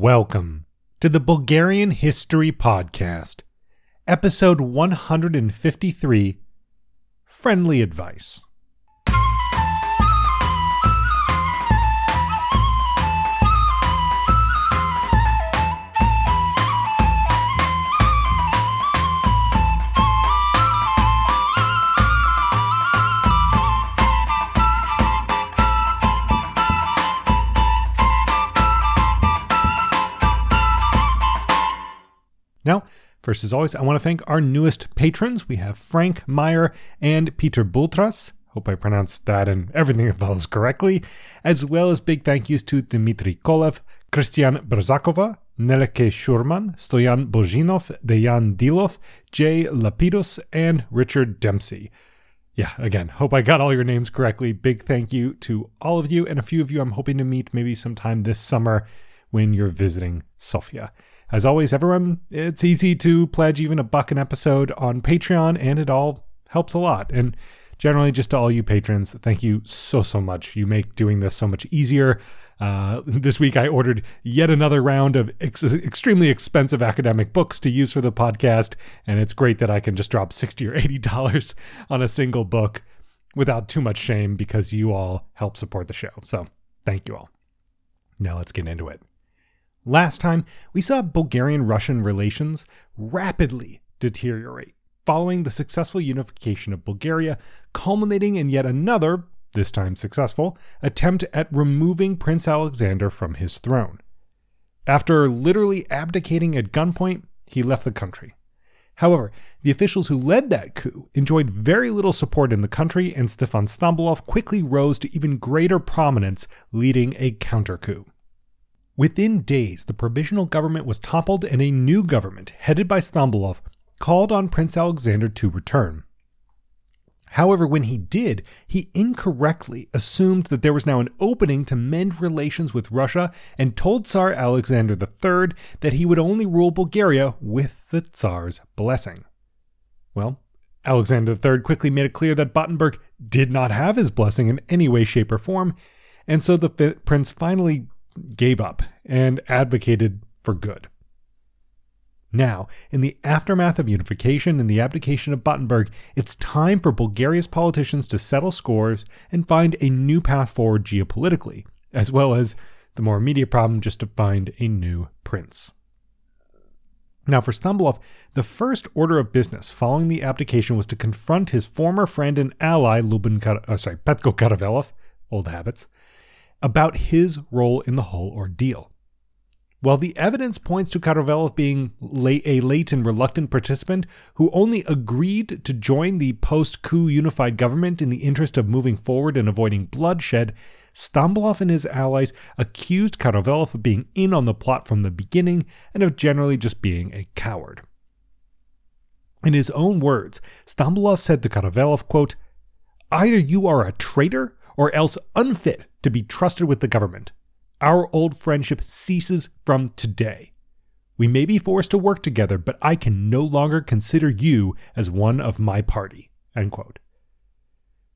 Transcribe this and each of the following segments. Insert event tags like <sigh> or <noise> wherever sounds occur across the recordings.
Welcome to the Bulgarian History Podcast, episode 153 Friendly Advice. First as always, I want to thank our newest patrons. We have Frank Meyer and Peter Bultras. Hope I pronounced that and everything of those correctly. As well as big thank yous to Dmitry Kolev, Christian Brzakova, Neleke Shurman, Stoyan Bozhinov, Dejan Dilov, Jay Lapidus, and Richard Dempsey. Yeah, again, hope I got all your names correctly. Big thank you to all of you, and a few of you I'm hoping to meet maybe sometime this summer when you're visiting Sofia. As always, everyone, it's easy to pledge even a buck an episode on Patreon, and it all helps a lot. And generally, just to all you patrons, thank you so, so much. You make doing this so much easier. Uh, <laughs> this week, I ordered yet another round of ex- extremely expensive academic books to use for the podcast, and it's great that I can just drop 60 or $80 <laughs> on a single book without too much shame because you all help support the show. So, thank you all. Now, let's get into it. Last time, we saw Bulgarian Russian relations rapidly deteriorate following the successful unification of Bulgaria, culminating in yet another, this time successful, attempt at removing Prince Alexander from his throne. After literally abdicating at gunpoint, he left the country. However, the officials who led that coup enjoyed very little support in the country, and Stefan Stambolov quickly rose to even greater prominence, leading a counter coup. Within days, the provisional government was toppled and a new government, headed by Stambulov, called on Prince Alexander to return. However, when he did, he incorrectly assumed that there was now an opening to mend relations with Russia and told Tsar Alexander III that he would only rule Bulgaria with the Tsar's blessing. Well, Alexander III quickly made it clear that Battenberg did not have his blessing in any way, shape, or form, and so the prince finally gave up and advocated for good. Now, in the aftermath of unification and the abdication of Battenberg, it's time for Bulgaria's politicians to settle scores and find a new path forward geopolitically, as well as the more immediate problem just to find a new prince. Now, for Stambulov, the first order of business following the abdication was to confront his former friend and ally, Lubin Kar- uh, sorry, Petko Karavelov, old habits, about his role in the whole ordeal. While the evidence points to Karavelov being a late and reluctant participant who only agreed to join the post coup unified government in the interest of moving forward and avoiding bloodshed, Stambulov and his allies accused Karavelov of being in on the plot from the beginning and of generally just being a coward. In his own words, Stambulov said to Karavelov, quote, Either you are a traitor or else unfit to be trusted with the government. Our old friendship ceases from today. We may be forced to work together, but I can no longer consider you as one of my party. End quote.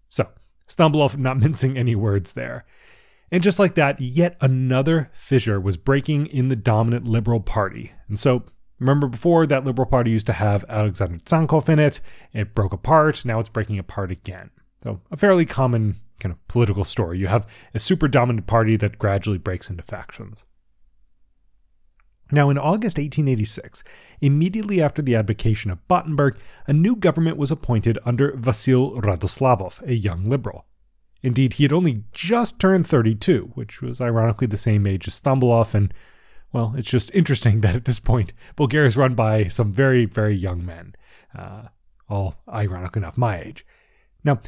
So, Stambulov not <laughs> mincing any words there. And just like that, yet another fissure was breaking in the dominant Liberal Party. And so, remember before that Liberal Party used to have Alexander Tsankov in it, it broke apart, now it's breaking apart again. So, a fairly common kind of political story. You have a super dominant party that gradually breaks into factions. Now, in August 1886, immediately after the abdication of Battenberg, a new government was appointed under Vasil Radoslavov, a young liberal. Indeed, he had only just turned 32, which was ironically the same age as Stambulov, and, well, it's just interesting <laughs> that at this point, Bulgaria is run by some very, very young men, uh, all ironic enough my age. Now,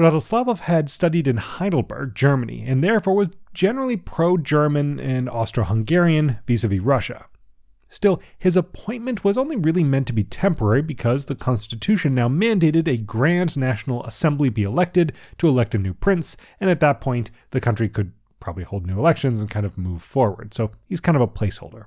Radoslavov had studied in Heidelberg, Germany, and therefore was generally pro German and Austro Hungarian vis a vis Russia. Still, his appointment was only really meant to be temporary because the Constitution now mandated a Grand National Assembly be elected to elect a new prince, and at that point, the country could probably hold new elections and kind of move forward. So he's kind of a placeholder.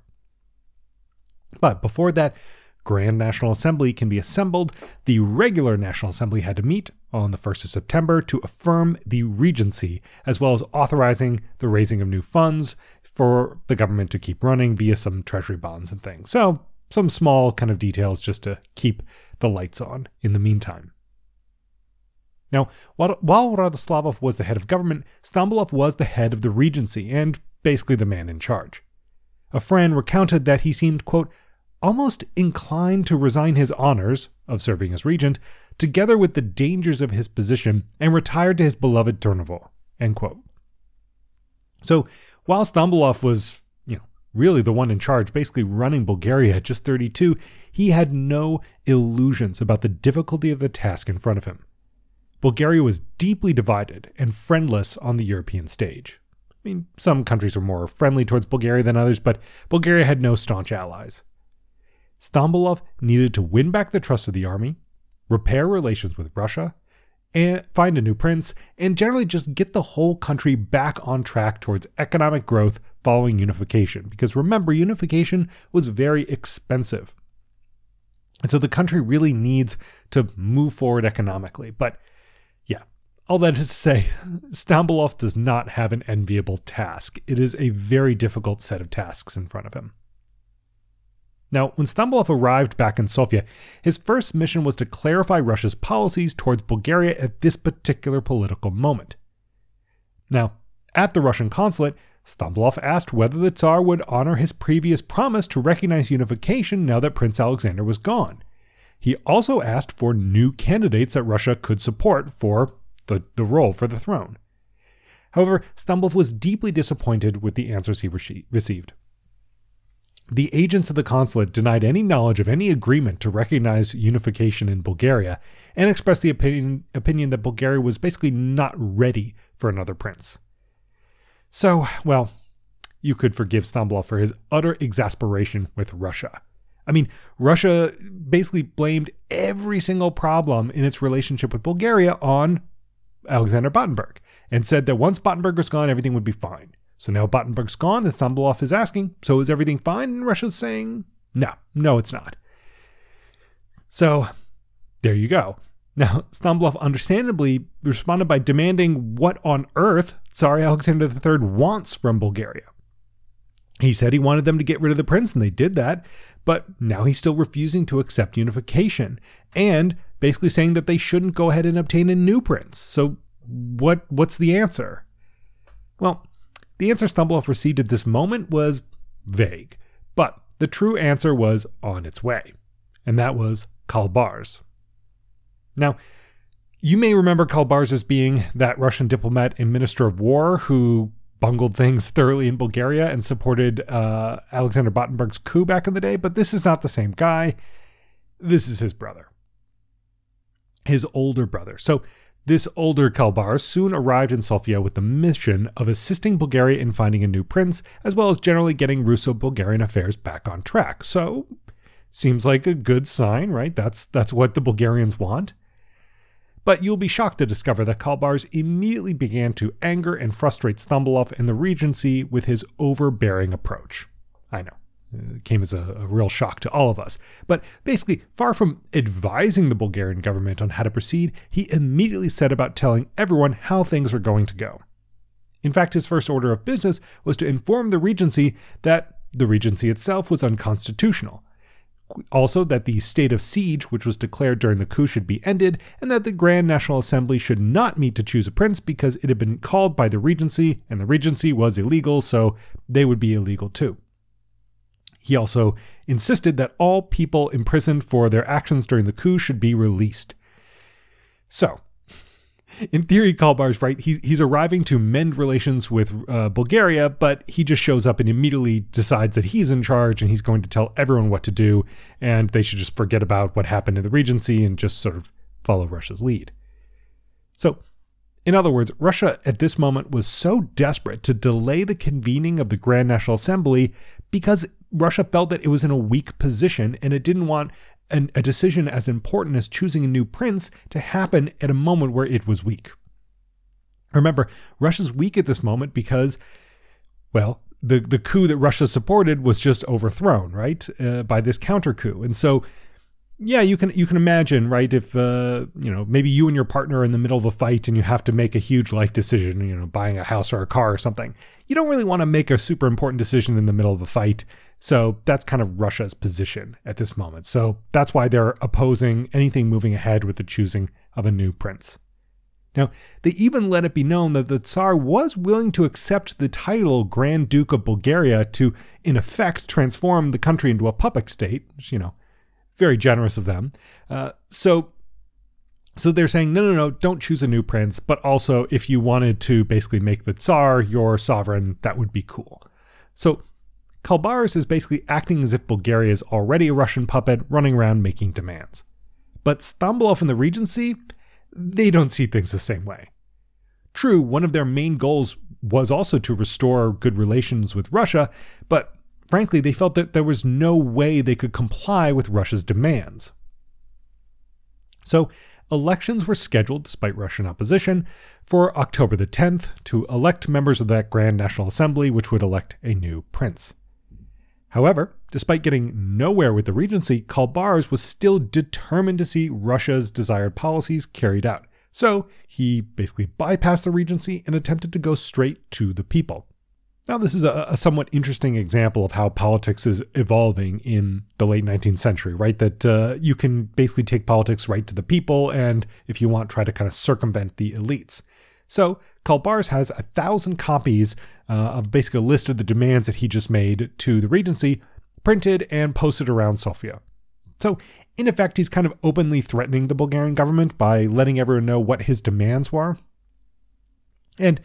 But before that, Grand National Assembly can be assembled, the regular National Assembly had to meet on the 1st of September to affirm the regency, as well as authorizing the raising of new funds, for the government to keep running via some treasury bonds and things. So, some small kind of details just to keep the lights on in the meantime. Now, while, while Radoslavov was the head of government, Stambolov was the head of the regency and basically the man in charge. A friend recounted that he seemed, quote, almost inclined to resign his honors of serving as regent, together with the dangers of his position, and retired to his beloved Turnovo. So while Stambolov was, you know, really the one in charge, basically running Bulgaria at just 32, he had no illusions about the difficulty of the task in front of him. Bulgaria was deeply divided and friendless on the European stage. I mean, some countries were more friendly towards Bulgaria than others, but Bulgaria had no staunch allies. Stambolov needed to win back the trust of the army, repair relations with Russia, and find a new prince, and generally just get the whole country back on track towards economic growth following unification. Because remember, unification was very expensive. And so the country really needs to move forward economically. But yeah, all that is to say, <laughs> Stambolov does not have an enviable task. It is a very difficult set of tasks in front of him. Now, when Stambolov arrived back in Sofia, his first mission was to clarify Russia's policies towards Bulgaria at this particular political moment. Now, at the Russian consulate, Stambolov asked whether the Tsar would honor his previous promise to recognize unification now that Prince Alexander was gone. He also asked for new candidates that Russia could support for the, the role for the throne. However, Stambolov was deeply disappointed with the answers he received. The agents of the consulate denied any knowledge of any agreement to recognize unification in Bulgaria and expressed the opinion, opinion that Bulgaria was basically not ready for another prince. So, well, you could forgive Stambolov for his utter exasperation with Russia. I mean, Russia basically blamed every single problem in its relationship with Bulgaria on Alexander Battenberg and said that once Battenberg was gone, everything would be fine. So now Battenberg's gone, and Stambolov is asking, so is everything fine? And Russia's saying, no, no, it's not. So there you go. <laughs> Now, Stambolov understandably responded by demanding what on earth Tsar Alexander III wants from Bulgaria. He said he wanted them to get rid of the prince, and they did that, but now he's still refusing to accept unification and basically saying that they shouldn't go ahead and obtain a new prince. So what what's the answer? Well, the answer Stambolov received at this moment was vague, but the true answer was on its way, and that was Kaulbars. Now, you may remember Kaulbars as being that Russian diplomat and minister of war who bungled things thoroughly in Bulgaria and supported uh, Alexander Battenberg's coup back in the day, but this is not the same guy. This is his brother his older brother. So this older Kalbar soon arrived in Sofia with the mission of assisting Bulgaria in finding a new prince, as well as generally getting Russo Bulgarian affairs back on track. So seems like a good sign, right? That's that's what the Bulgarians want. But you'll be shocked to discover that Kaulbars immediately began to anger and frustrate Stambolov and the Regency with his overbearing approach. I know. Came as a, a, real shock to all of us. But basically, far from advising the Bulgarian government on how to proceed, he immediately set about telling everyone how things were going to go. In fact, his first order of business was to inform the Regency that the Regency itself was unconstitutional. Also, that the state of siege, which was declared during the coup, should be ended, and that the Grand National Assembly should not meet to choose a prince because it had been called by the Regency, and the Regency was illegal, so they would be illegal too. He also insisted that all people imprisoned for their actions during the coup should be released. So, in theory, Kalbar's right. He, he's arriving to mend relations with uh, Bulgaria, but he just shows up and immediately decides that he's in charge and he's going to tell everyone what to do, and they should just forget about what happened in the Regency and just sort of follow Russia's lead. So, in other words, Russia at this moment was so desperate to delay the convening of the Grand National Assembly because Russia felt that it was in a weak position and it didn't want an, a decision as important as choosing a new prince to happen at a moment where it was weak. Remember, Russia's weak at this moment because, well, the, the coup that Russia supported was just overthrown, right, uh, by this counter coup. And so yeah, you can you can imagine, right? If uh, you know, maybe you and your partner are in the middle of a fight and you have to make a huge life decision, you know, buying a house or a car or something. You don't really want to make a super important decision in the middle of a fight. So that's kind of Russia's position at this moment. So that's why they're opposing anything moving ahead with the choosing of a new prince. Now, they even let it be known that the Tsar was willing to accept the title Grand Duke of Bulgaria to, in effect, transform the country into a puppet state, which, you know, very generous of them. Uh, so, so they're saying, no, no, no, don't choose a new prince, but also if you wanted to basically make the Tsar your sovereign, that would be cool. So Khalbaris is basically acting as if Bulgaria is already a Russian puppet running around making demands. But Stambulov and the Regency, they don't see things the same way. True, one of their main goals was also to restore good relations with Russia, but frankly, they felt that there was no way they could comply with Russia's demands. So, elections were scheduled, despite Russian opposition, for October the 10th to elect members of that Grand National Assembly, which would elect a new prince. However, despite getting nowhere with the regency, Khalbaris was still determined to see Russia's desired policies carried out. So he basically bypassed the regency and attempted to go straight to the people. Now, this is a, a, somewhat interesting example of how politics is evolving in the late 19th century, right? That uh, you can basically take politics right to the people, and if you want, try to kind of circumvent the elites. So, Khalbaris has a thousand copies uh, of basically a list of the demands that he just made to the Regency, printed and posted around Sofia. So, in effect, he's kind of openly threatening the Bulgarian government by letting everyone know what his demands were. And,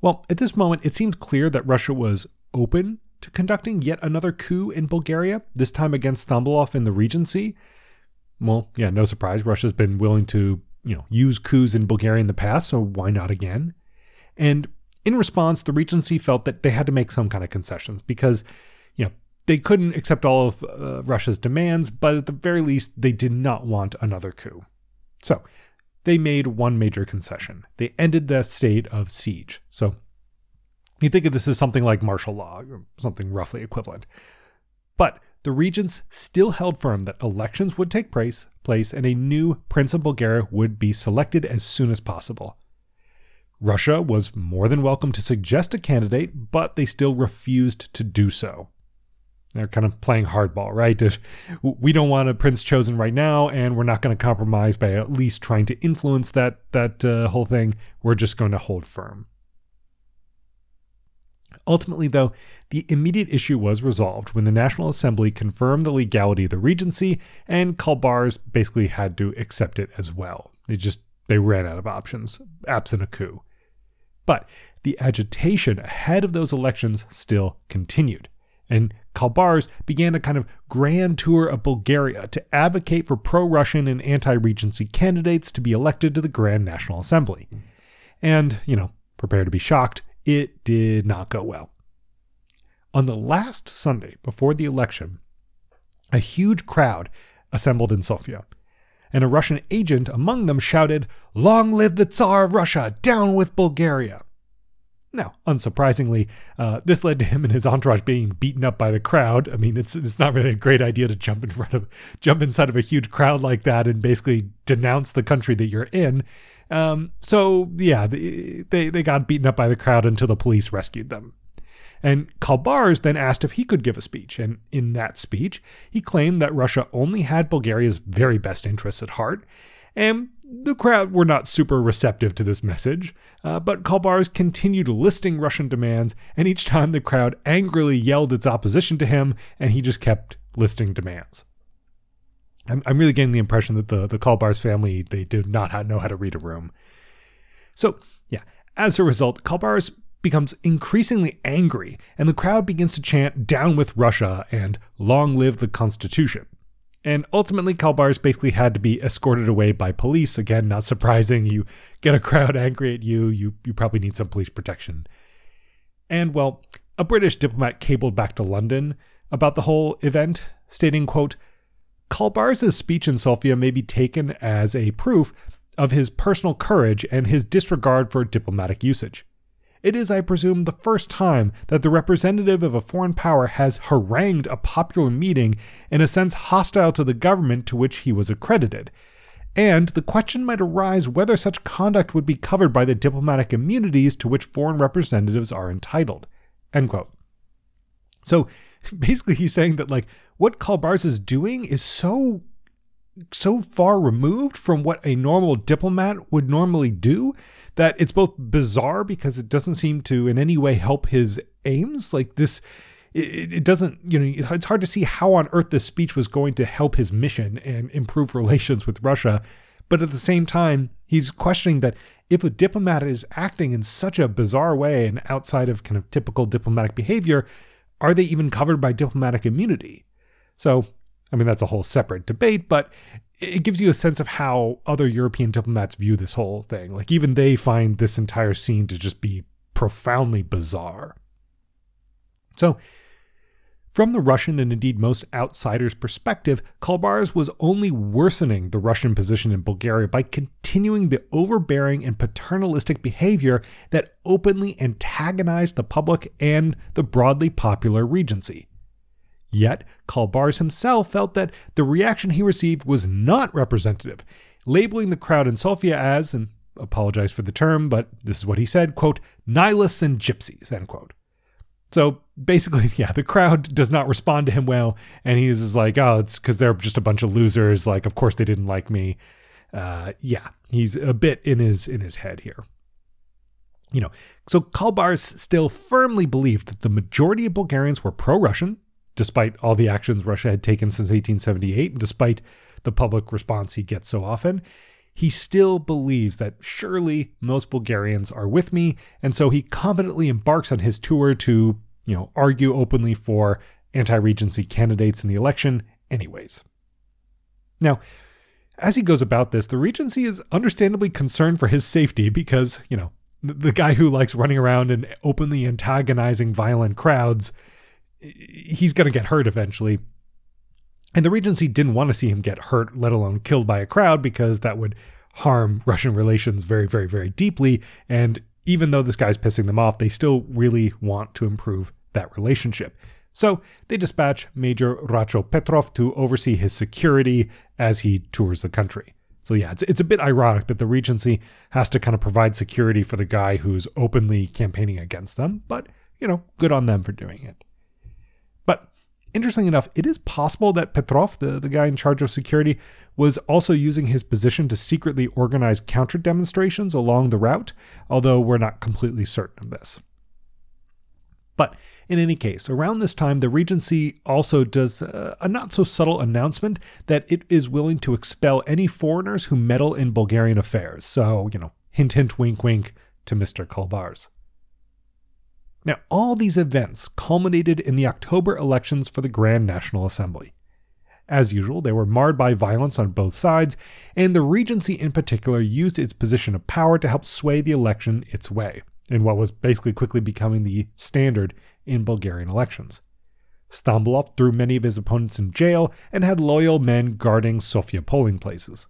well, at this moment, it seemed clear that Russia was open to conducting yet another coup in Bulgaria, this time against Stambulov in the Regency. Well, yeah, no surprise. Russia's been willing to, you know, use coups in Bulgaria in the past, so why not again? And in response, the Regency felt that they had to make some kind of concessions because, you know, they couldn't accept all of uh, Russia's demands, but at the very least, they did not want another coup. So they made one major concession. They ended the state of siege. So you think of this as something like martial law, or something roughly equivalent. But the regents still held firm that elections would take place, place and a new Prince of Bulgaria would be selected as soon as possible. Russia was more than welcome to suggest a candidate, but they still refused to do so. They're kind of playing hardball, right? We don't want a prince chosen right now, and we're not going to compromise by at least trying to influence that that uh, whole thing. We're just going to hold firm. Ultimately, though, the immediate issue was resolved when the National Assembly confirmed the legality of the regency, and Khalbaris basically had to accept it as well. They just they ran out of options, absent a coup. But the agitation ahead of those elections still continued, and Kaulbars began a kind of grand tour of Bulgaria to advocate for pro Russian and anti regency candidates to be elected to the Grand National Assembly. And, you know, prepare to be shocked, it did not go well. On the last Sunday before the election, a huge crowd assembled in Sofia and a Russian agent among them shouted, Long live the Tsar of Russia! Down with Bulgaria! Now, unsurprisingly, uh, this led to him and his entourage being beaten up by the crowd. I mean, it's it's not really a great idea to jump in front of jump inside of a huge crowd like that and basically denounce the country that you're in. Um, so yeah, they, they they got beaten up by the crowd until the police rescued them. And Kaulbars then asked if he could give a speech, and in that speech, he claimed that Russia only had Bulgaria's very best interests at heart. And the crowd were not super receptive to this message, uh, but Kaulbars continued listing Russian demands, and each time the crowd angrily yelled its opposition to him, and he just kept listing demands. I'm, I'm really getting the impression that the, the Khalbaris family, they did not know how to read a room. So, yeah, as a result, Khalbaris becomes increasingly angry, and the crowd begins to chant, Down with Russia and Long live the Constitution. And ultimately, Khalbaris basically had to be escorted away by police. Again, not surprising. You get a crowd angry at you, you, you probably need some police protection. And well, a British diplomat cabled back to London about the whole event, stating, quote, Khalbaris' speech in Sofia may be taken as a proof of his personal courage and his disregard for diplomatic usage. It is, I presume, the first time that the representative of a foreign power has harangued a popular meeting in a sense hostile to the government to which he was accredited. And the question might arise whether such conduct would be covered by the diplomatic immunities to which foreign representatives are entitled. So <laughs> basically, he's saying that, like, what Kaulbars is doing is so so far removed from what a normal diplomat would normally do that it's both bizarre because it doesn't seem to in any way help his aims. Like this, it, it, doesn't, you know, it's hard to see how on earth this speech was going to help his mission and improve relations with Russia. But at the same time, he's questioning that if a diplomat is acting in such a bizarre way and outside of kind of typical diplomatic behavior, are they even covered by diplomatic immunity? So, I mean, that's a whole separate debate, but it gives you a sense of how other European diplomats view this whole thing. Like, even they find this entire scene to just be profoundly bizarre. So, from the Russian and indeed most outsiders' perspective, Kaulbars was only worsening the Russian position in Bulgaria by continuing the overbearing and paternalistic behavior that openly antagonized the public and the broadly popular regency. Yet, Kaulbars himself felt that the reaction he received was not representative, labeling the crowd in Sofia as, and apologize for the term, but this is what he said, quote, nihilists and gypsies, end quote. So basically, <laughs> yeah, the crowd does not respond to him well, and he's just like, oh, it's because they're just a bunch of losers. Like, of course they didn't like me. Uh, yeah, he's a bit in his in his head here. You know, so Kaulbars still firmly believed that the majority of Bulgarians were pro-Russian, despite all the actions Russia had taken since 1878, and despite the public response he gets so often, he still believes that surely most Bulgarians are with me, and so he confidently embarks on his tour to, you know, argue openly for anti-regency candidates in the election anyways. Now, as he goes about this, the Regency is understandably concerned for his safety because, you know, the guy who likes running around and openly antagonizing violent crowds he's going to get hurt eventually. And the Regency didn't want to see him get hurt, let alone killed by a crowd, because that would harm Russian relations very, very, very deeply. And even though this guy's pissing them off, they still really want to improve that relationship. So they dispatch Major Racho Petrov to oversee his security as he tours the country. So yeah, it's it's a bit ironic that the Regency has to kind of provide security for the guy who's openly campaigning against them, but you know, good on them for doing it. Interesting enough, it is possible that Petrov, the, the guy in charge of security, was also using his position to secretly organize counter demonstrations along the route, although we're not completely certain of this. But in any case, around this time, the Regency also does a, a not so subtle announcement that it is willing to expel any foreigners who meddle in Bulgarian affairs. So, you know, hint, hint, wink, wink to Mr. Kaulbars. Now, all these events culminated in the October elections for the Grand National Assembly. As usual, they were marred by violence on both sides, and the Regency in particular used its position of power to help sway the election its way, in what was basically quickly becoming the standard in Bulgarian elections. Stambolov threw many of his opponents in jail and had loyal men guarding Sofia polling places.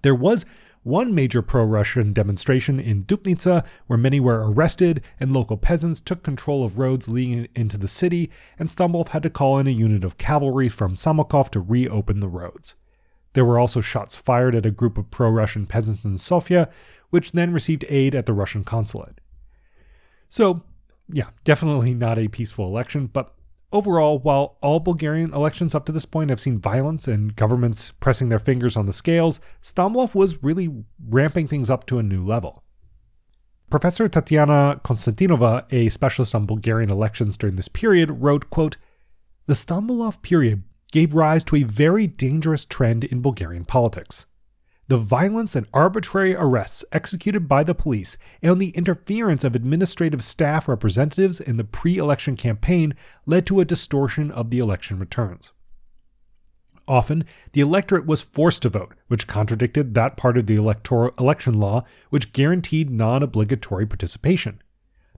There was one major pro Russian demonstration in Dupnitsa, where many were arrested and local peasants took control of roads leading into the city, and Stambolov had to call in a unit of cavalry from Samokov to reopen the roads. There were also shots fired at a group of pro Russian peasants in Sofia, which then received aid at the Russian consulate. So, yeah, definitely not a peaceful election, but Overall, while all Bulgarian elections up to this point have seen violence and governments pressing their fingers on the scales, Stambolov was really ramping things up to a new level. Professor Tatiana Konstantinova, a specialist on Bulgarian elections during this period, wrote, quote, The Stambolov period gave rise to a very dangerous trend in Bulgarian politics the violence and arbitrary arrests executed by the police and the interference of administrative staff representatives in the pre election campaign led to a distortion of the election returns. Often, the electorate was forced to vote, which contradicted that part of the electoral election law which guaranteed non obligatory participation.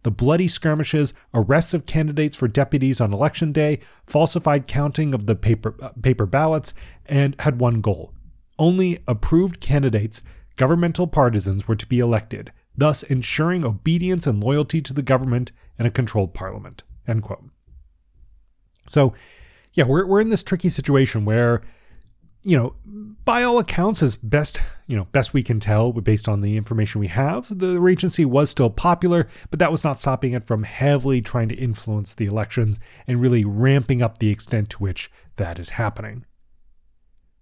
The bloody skirmishes, arrests of candidates for deputies on election day, falsified counting of the paper, uh, paper ballots, and had one goal only approved candidates, governmental partisans, were to be elected, thus ensuring obedience and loyalty to the government and a controlled parliament. End quote. So, yeah, we're, we're in this tricky situation where, you know, by all accounts, as best you know best we can tell based on the information we have, the regency was still popular, but that was not stopping it from heavily trying to influence the elections and really ramping up the extent to which that is happening.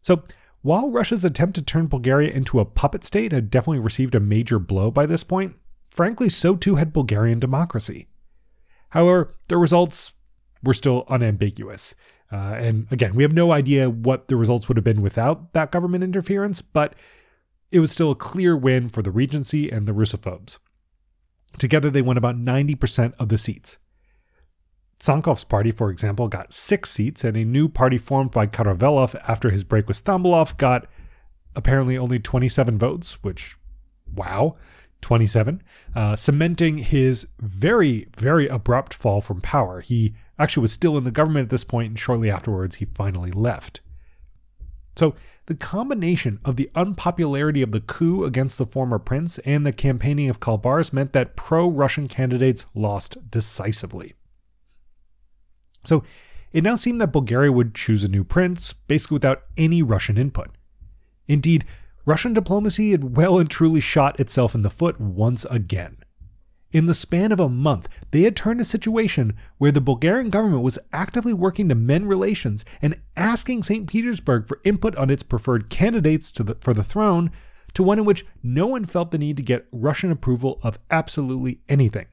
So, while Russia's attempt to turn Bulgaria into a puppet state had definitely received a major blow by this point, frankly, so too had Bulgarian democracy. However, the results were still unambiguous. Uh, and again, we have no idea what the results would have been without that government interference, but it was still a clear win for the Regency and the Russophobes. Together, they won about 90% of the seats. Tsankov's party, for example, got six seats, and a new party formed by Karavelov after his break with Stambulov got apparently only 27 votes, which, wow, 27, uh, cementing his very, very abrupt fall from power. He actually was still in the government at this point, and shortly afterwards, he finally left. So, the combination of the unpopularity of the coup against the former prince and the campaigning of Kaulbars meant that pro Russian candidates lost decisively. So, it now seemed that Bulgaria would choose a new prince, basically without any Russian input. Indeed, Russian diplomacy had well and truly shot itself in the foot once again. In the span of a month, they had turned a situation where the Bulgarian government was actively working to mend relations and asking St. Petersburg for input on its preferred candidates the, for the throne to one in which no one felt the need to get Russian approval of absolutely anything.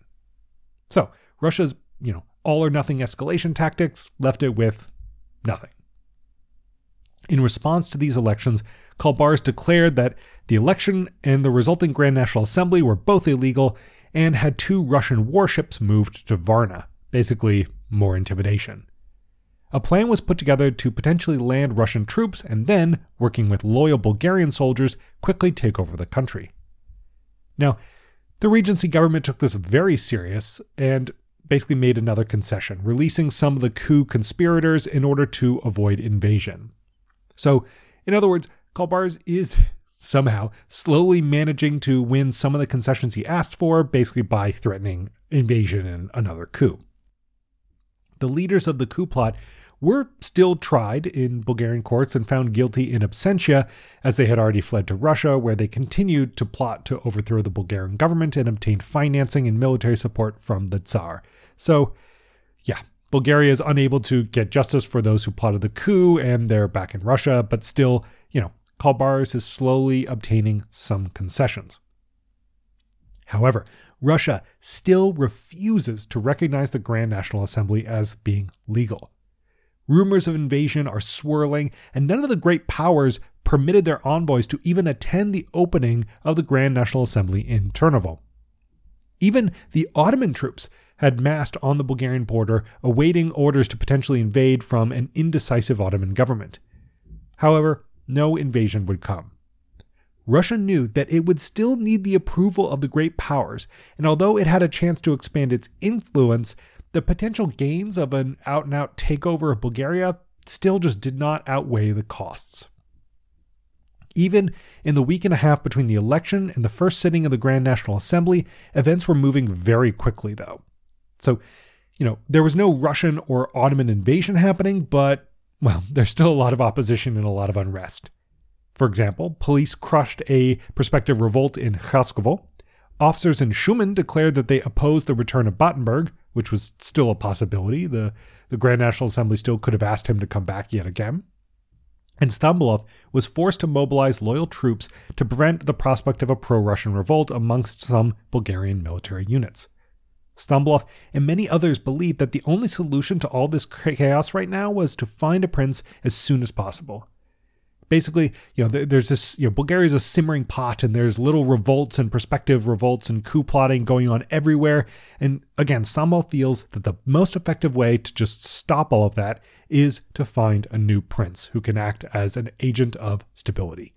So, Russia's, you know, all or nothing escalation tactics left it with nothing. In response to these elections, Kaulbars declared that the election and the resulting Grand National Assembly were both illegal and had two Russian warships moved to Varna, basically more intimidation. A plan was put together to potentially land Russian troops and then, working with loyal Bulgarian soldiers, quickly take over the country. Now, the Regency government took this very serious and basically made another concession, releasing some of the coup conspirators in order to avoid invasion. So, in other words, Kaulbars is <laughs> somehow slowly managing to win some of the concessions he asked for, basically by threatening invasion and another coup. The leaders of the coup plot were still tried in Bulgarian courts and found guilty in absentia, as they had already fled to Russia, where they continued to plot to overthrow the Bulgarian government and obtain financing and military support from the Tsar. So, yeah, Bulgaria is unable to get justice for those who plotted the coup, and they're back in Russia, but still, you know, Kaulbars is slowly obtaining some concessions. However, Russia still refuses to recognize the Grand National Assembly as being legal. Rumors of invasion are swirling, and none of the great powers permitted their envoys to even attend the opening of the Grand National Assembly in Turnovo. Even the Ottoman troops had massed on the Bulgarian border, awaiting orders to potentially invade from an indecisive Ottoman government. However, no invasion would come. Russia knew that it would still need the approval of the great powers, and although it had a chance to expand its influence, the potential gains of an out and out takeover of Bulgaria still just did not outweigh the costs. Even in the week and a half between the election and the first sitting of the Grand National Assembly, events were moving very quickly, though. So, you know, there was no Russian or Ottoman invasion happening, but well, <laughs> there's still a lot of opposition and a lot of unrest. For example, police crushed a prospective revolt in Khaskovo. Officers in Shumen declared that they opposed the return of Battenberg, which was still a possibility. The, the Grand National Assembly still could have asked him to come back yet again. And Stambulov was forced to mobilize loyal troops to prevent the prospect of a pro Russian revolt amongst some Bulgarian military units. Stambulov and many others believed that the only solution to all this chaos right now was to find a prince as soon as possible. Basically, you know, there's this, you know, Bulgaria is a simmering pot and there's little revolts and prospective revolts and coup plotting going on everywhere. And again, Stambulov feels that the most effective way to just stop all of that is to find a new prince who can act as an agent of stability.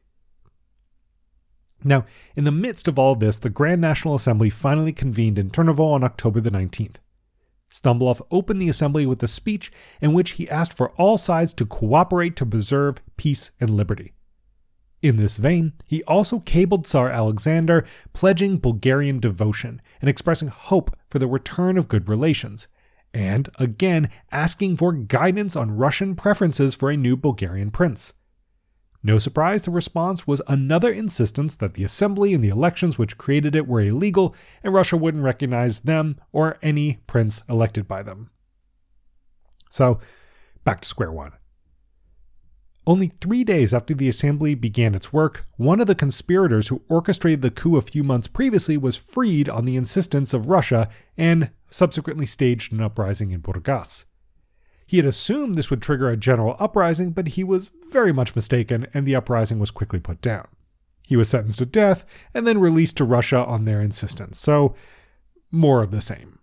Now, in the midst of all this, the Grand National Assembly finally convened in Turnovo on October the 19th. Stambulov opened the assembly with a speech in which he asked for all sides to cooperate to preserve peace and liberty. In this vein, he also cabled Tsar Alexander, pledging Bulgarian devotion and expressing hope for the return of good relations, and again asking for guidance on Russian preferences for a new Bulgarian prince. No surprise, the response was another insistence that the assembly and the elections which created it were illegal, and Russia wouldn't recognize them or any prince elected by them. So, back to square one. Only three days after the assembly began its work, one of the conspirators who orchestrated the coup a few months previously was freed on the insistence of Russia and subsequently staged an uprising in Burgas. He had assumed this would trigger a general uprising, but he was very much mistaken, and the uprising was quickly put down. He was sentenced to death and then released to Russia on their insistence, so more of the same.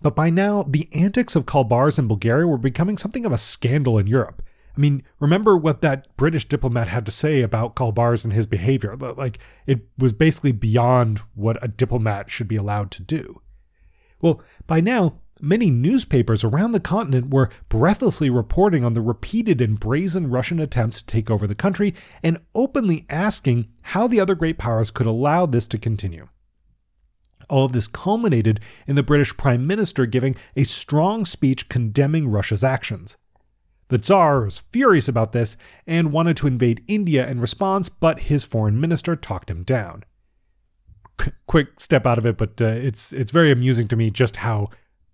But by now, the antics of Kaulbars in Bulgaria were becoming something of a scandal in Europe. I mean, remember what that British diplomat had to say about Kaulbars and his behavior. Like, it was basically beyond what a diplomat should be allowed to do. Well, by now, many newspapers around the continent were breathlessly reporting on the repeated and brazen Russian attempts to take over the country and openly asking how the other great powers could allow this to continue. All of this culminated in the British Prime Minister giving a strong speech condemning Russia's actions. The Tsar was furious about this and wanted to invade India in response, but his foreign minister talked him down. Qu- quick step out of it, but uh, it's it's very amusing to me just how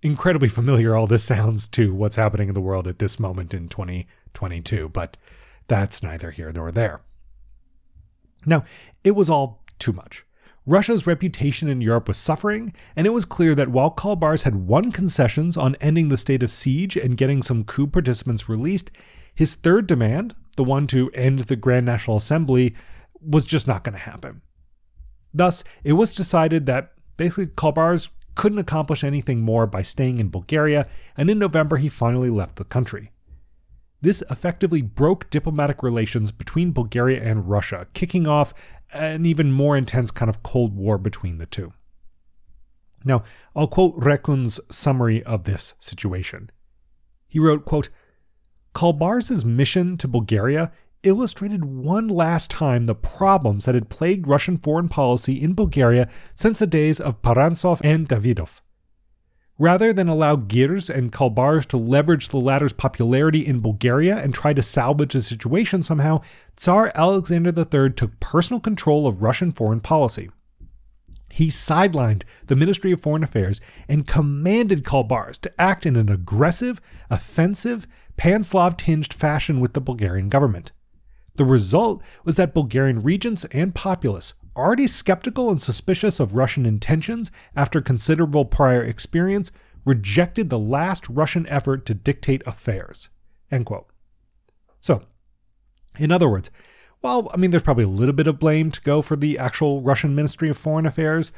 incredibly familiar all this sounds to what's happening in the world at this moment in 2022. But that's neither here nor there. Now, it was all too much. Russia's reputation in Europe was suffering, and it was clear that while Kaulbars had won concessions on ending the state of siege and getting some coup participants released, his third demand, the one to end the Grand National Assembly, was just not going to happen. Thus, it was decided that basically Kaulbars couldn't accomplish anything more by staying in Bulgaria, and in November he finally left the country. This effectively broke diplomatic relations between Bulgaria and Russia, kicking off an even more intense kind of Cold War between the two. Now, I'll quote Rekun's summary of this situation. He wrote, quote, Kaulbars' mission to Bulgaria illustrated one last time the problems that had plagued Russian foreign policy in Bulgaria since the days of Parantsov and Davidov. Rather than allow Girs and Kaulbars to leverage the latter's popularity in Bulgaria and try to salvage the situation somehow, Tsar Alexander III took personal control of Russian foreign policy. He sidelined the Ministry of Foreign Affairs and commanded Kaulbars to act in an aggressive, offensive, pan Slav tinged fashion with the Bulgarian government. The result was that Bulgarian regents and populace already skeptical and suspicious of Russian intentions after considerable prior experience, rejected the last Russian effort to dictate affairs. End quote. So, in other words, while I mean there's probably a little bit of blame to go for the actual Russian Ministry of Foreign Affairs,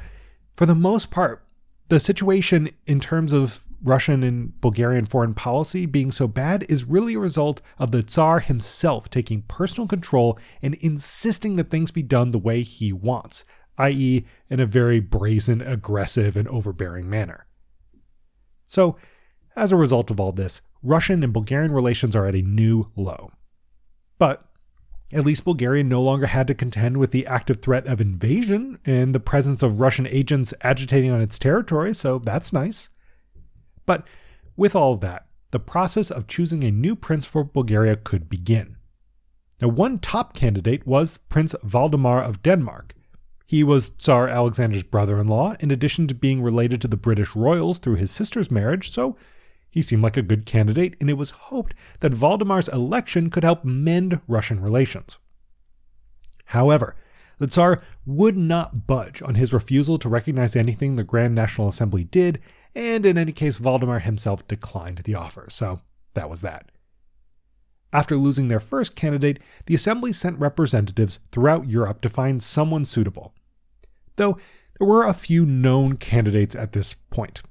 for the most part, the situation in terms of Russian and Bulgarian foreign policy being so bad is really a result of the Tsar himself taking personal control and insisting that things be done the way he wants, i.e., in a very brazen, aggressive, and overbearing manner. So, as a result of all this, Russian and Bulgarian relations are at a new low. But at least Bulgaria no longer had to contend with the active threat of invasion and the presence of Russian agents agitating on its territory, so that's nice. But with all of that, the process of choosing a new prince for Bulgaria could begin. Now, one top candidate was Prince Valdemar of Denmark. He was Tsar Alexander's brother in law, in addition to being related to the British royals through his sister's marriage, so he seemed like a good candidate, and it was hoped that Valdemar's election could help mend Russian relations. However, the Tsar would not budge on his refusal to recognize anything the Grand National Assembly did, and in any case, Valdemar himself declined the offer, so that was that. After losing their first candidate, the Assembly sent representatives throughout Europe to find someone suitable. Though there were a few known candidates at this point.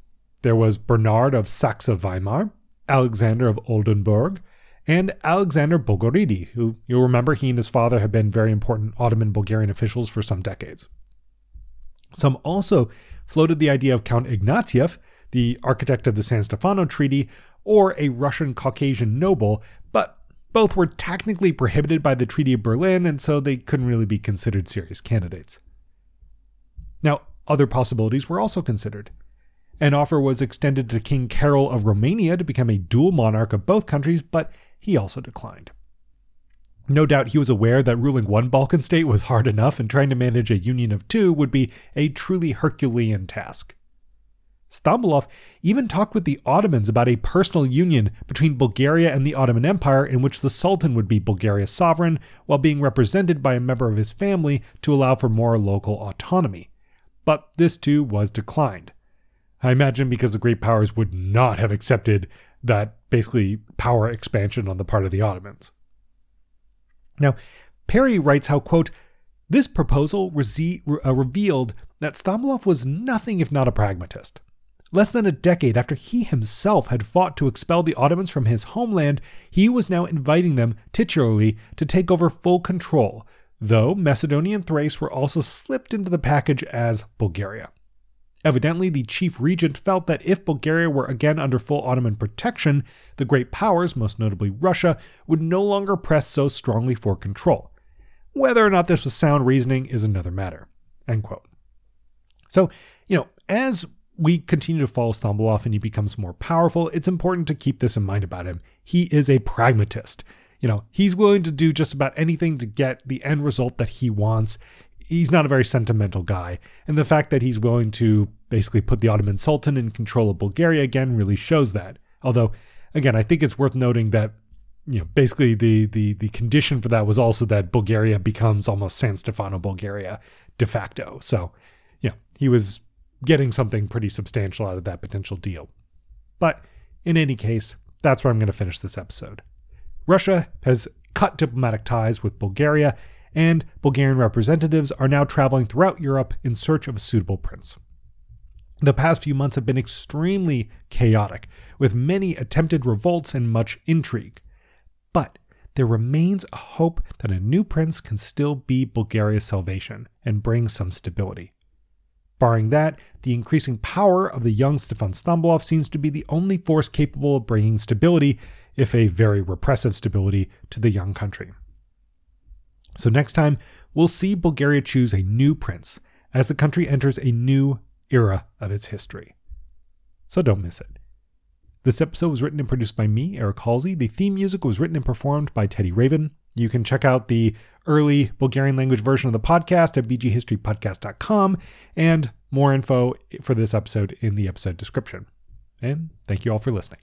There was Bernard of Saxe Weimar, Alexander of Oldenburg, and Alexander Bogoridi, who you'll remember he and his father had been very important Ottoman Bulgarian officials for some decades. Some also floated the idea of Count Ignatieff, the architect of the San Stefano Treaty, or a Russian Caucasian noble, but both were technically prohibited by the Treaty of Berlin, and so they couldn't really be considered serious candidates. Now, other possibilities were also considered. An offer was extended to King Carol of Romania to become a dual monarch of both countries, but he also declined. No doubt he was aware that ruling one Balkan state was hard enough, and trying to manage a union of two would be a truly Herculean task. Stambolov even talked with the Ottomans about a personal union between Bulgaria and the Ottoman Empire, in which the Sultan would be Bulgaria's sovereign while being represented by a member of his family to allow for more local autonomy. But this too was declined. I imagine because the great powers would not have accepted that basically power expansion on the part of the Ottomans. Now, Perry writes how, quote, this proposal re- uh, revealed that Stambolov was nothing if not a pragmatist. Less than a decade after he himself had fought to expel the Ottomans from his homeland, he was now inviting them, titularly, to take over full control, though Macedonia and Thrace were also slipped into the package as Bulgaria. Evidently, the chief regent felt that if Bulgaria were again under full Ottoman protection, the great powers, most notably Russia, would no longer press so strongly for control. Whether or not this was sound reasoning is another matter. End quote. So, you know, as we continue to follow Stambolov and he becomes more powerful, it's important to keep this in mind about him. He is a pragmatist. You know, he's willing to do just about anything to get the end result that he wants. He's not a very sentimental guy. And the fact that he's willing to basically put the Ottoman Sultan in control of Bulgaria again really shows that. Although, again, I think it's worth noting that you know, basically the the the condition for that was also that Bulgaria becomes almost San Stefano Bulgaria de facto. So, you know, he was getting something pretty substantial out of that potential deal. But in any case, that's where I'm going to finish this episode. Russia has cut diplomatic ties with Bulgaria, and Bulgarian representatives are now traveling throughout Europe in search of a suitable prince. The past few months have been extremely chaotic, with many attempted revolts and much intrigue. But there remains a hope that a new prince can still be Bulgaria's salvation and bring some stability. Barring that, the increasing power of the young Stefan Stambolov seems to be the only force capable of bringing stability, if a very repressive stability, to the young country. So, next time, we'll see Bulgaria choose a new prince as the country enters a new era of its history. So, don't miss it. This episode was written and produced by me, Eric Halsey. The theme music was written and performed by Teddy Raven. You can check out the early Bulgarian language version of the podcast at bghistorypodcast.com and more info for this episode in the episode description. And thank you all for listening.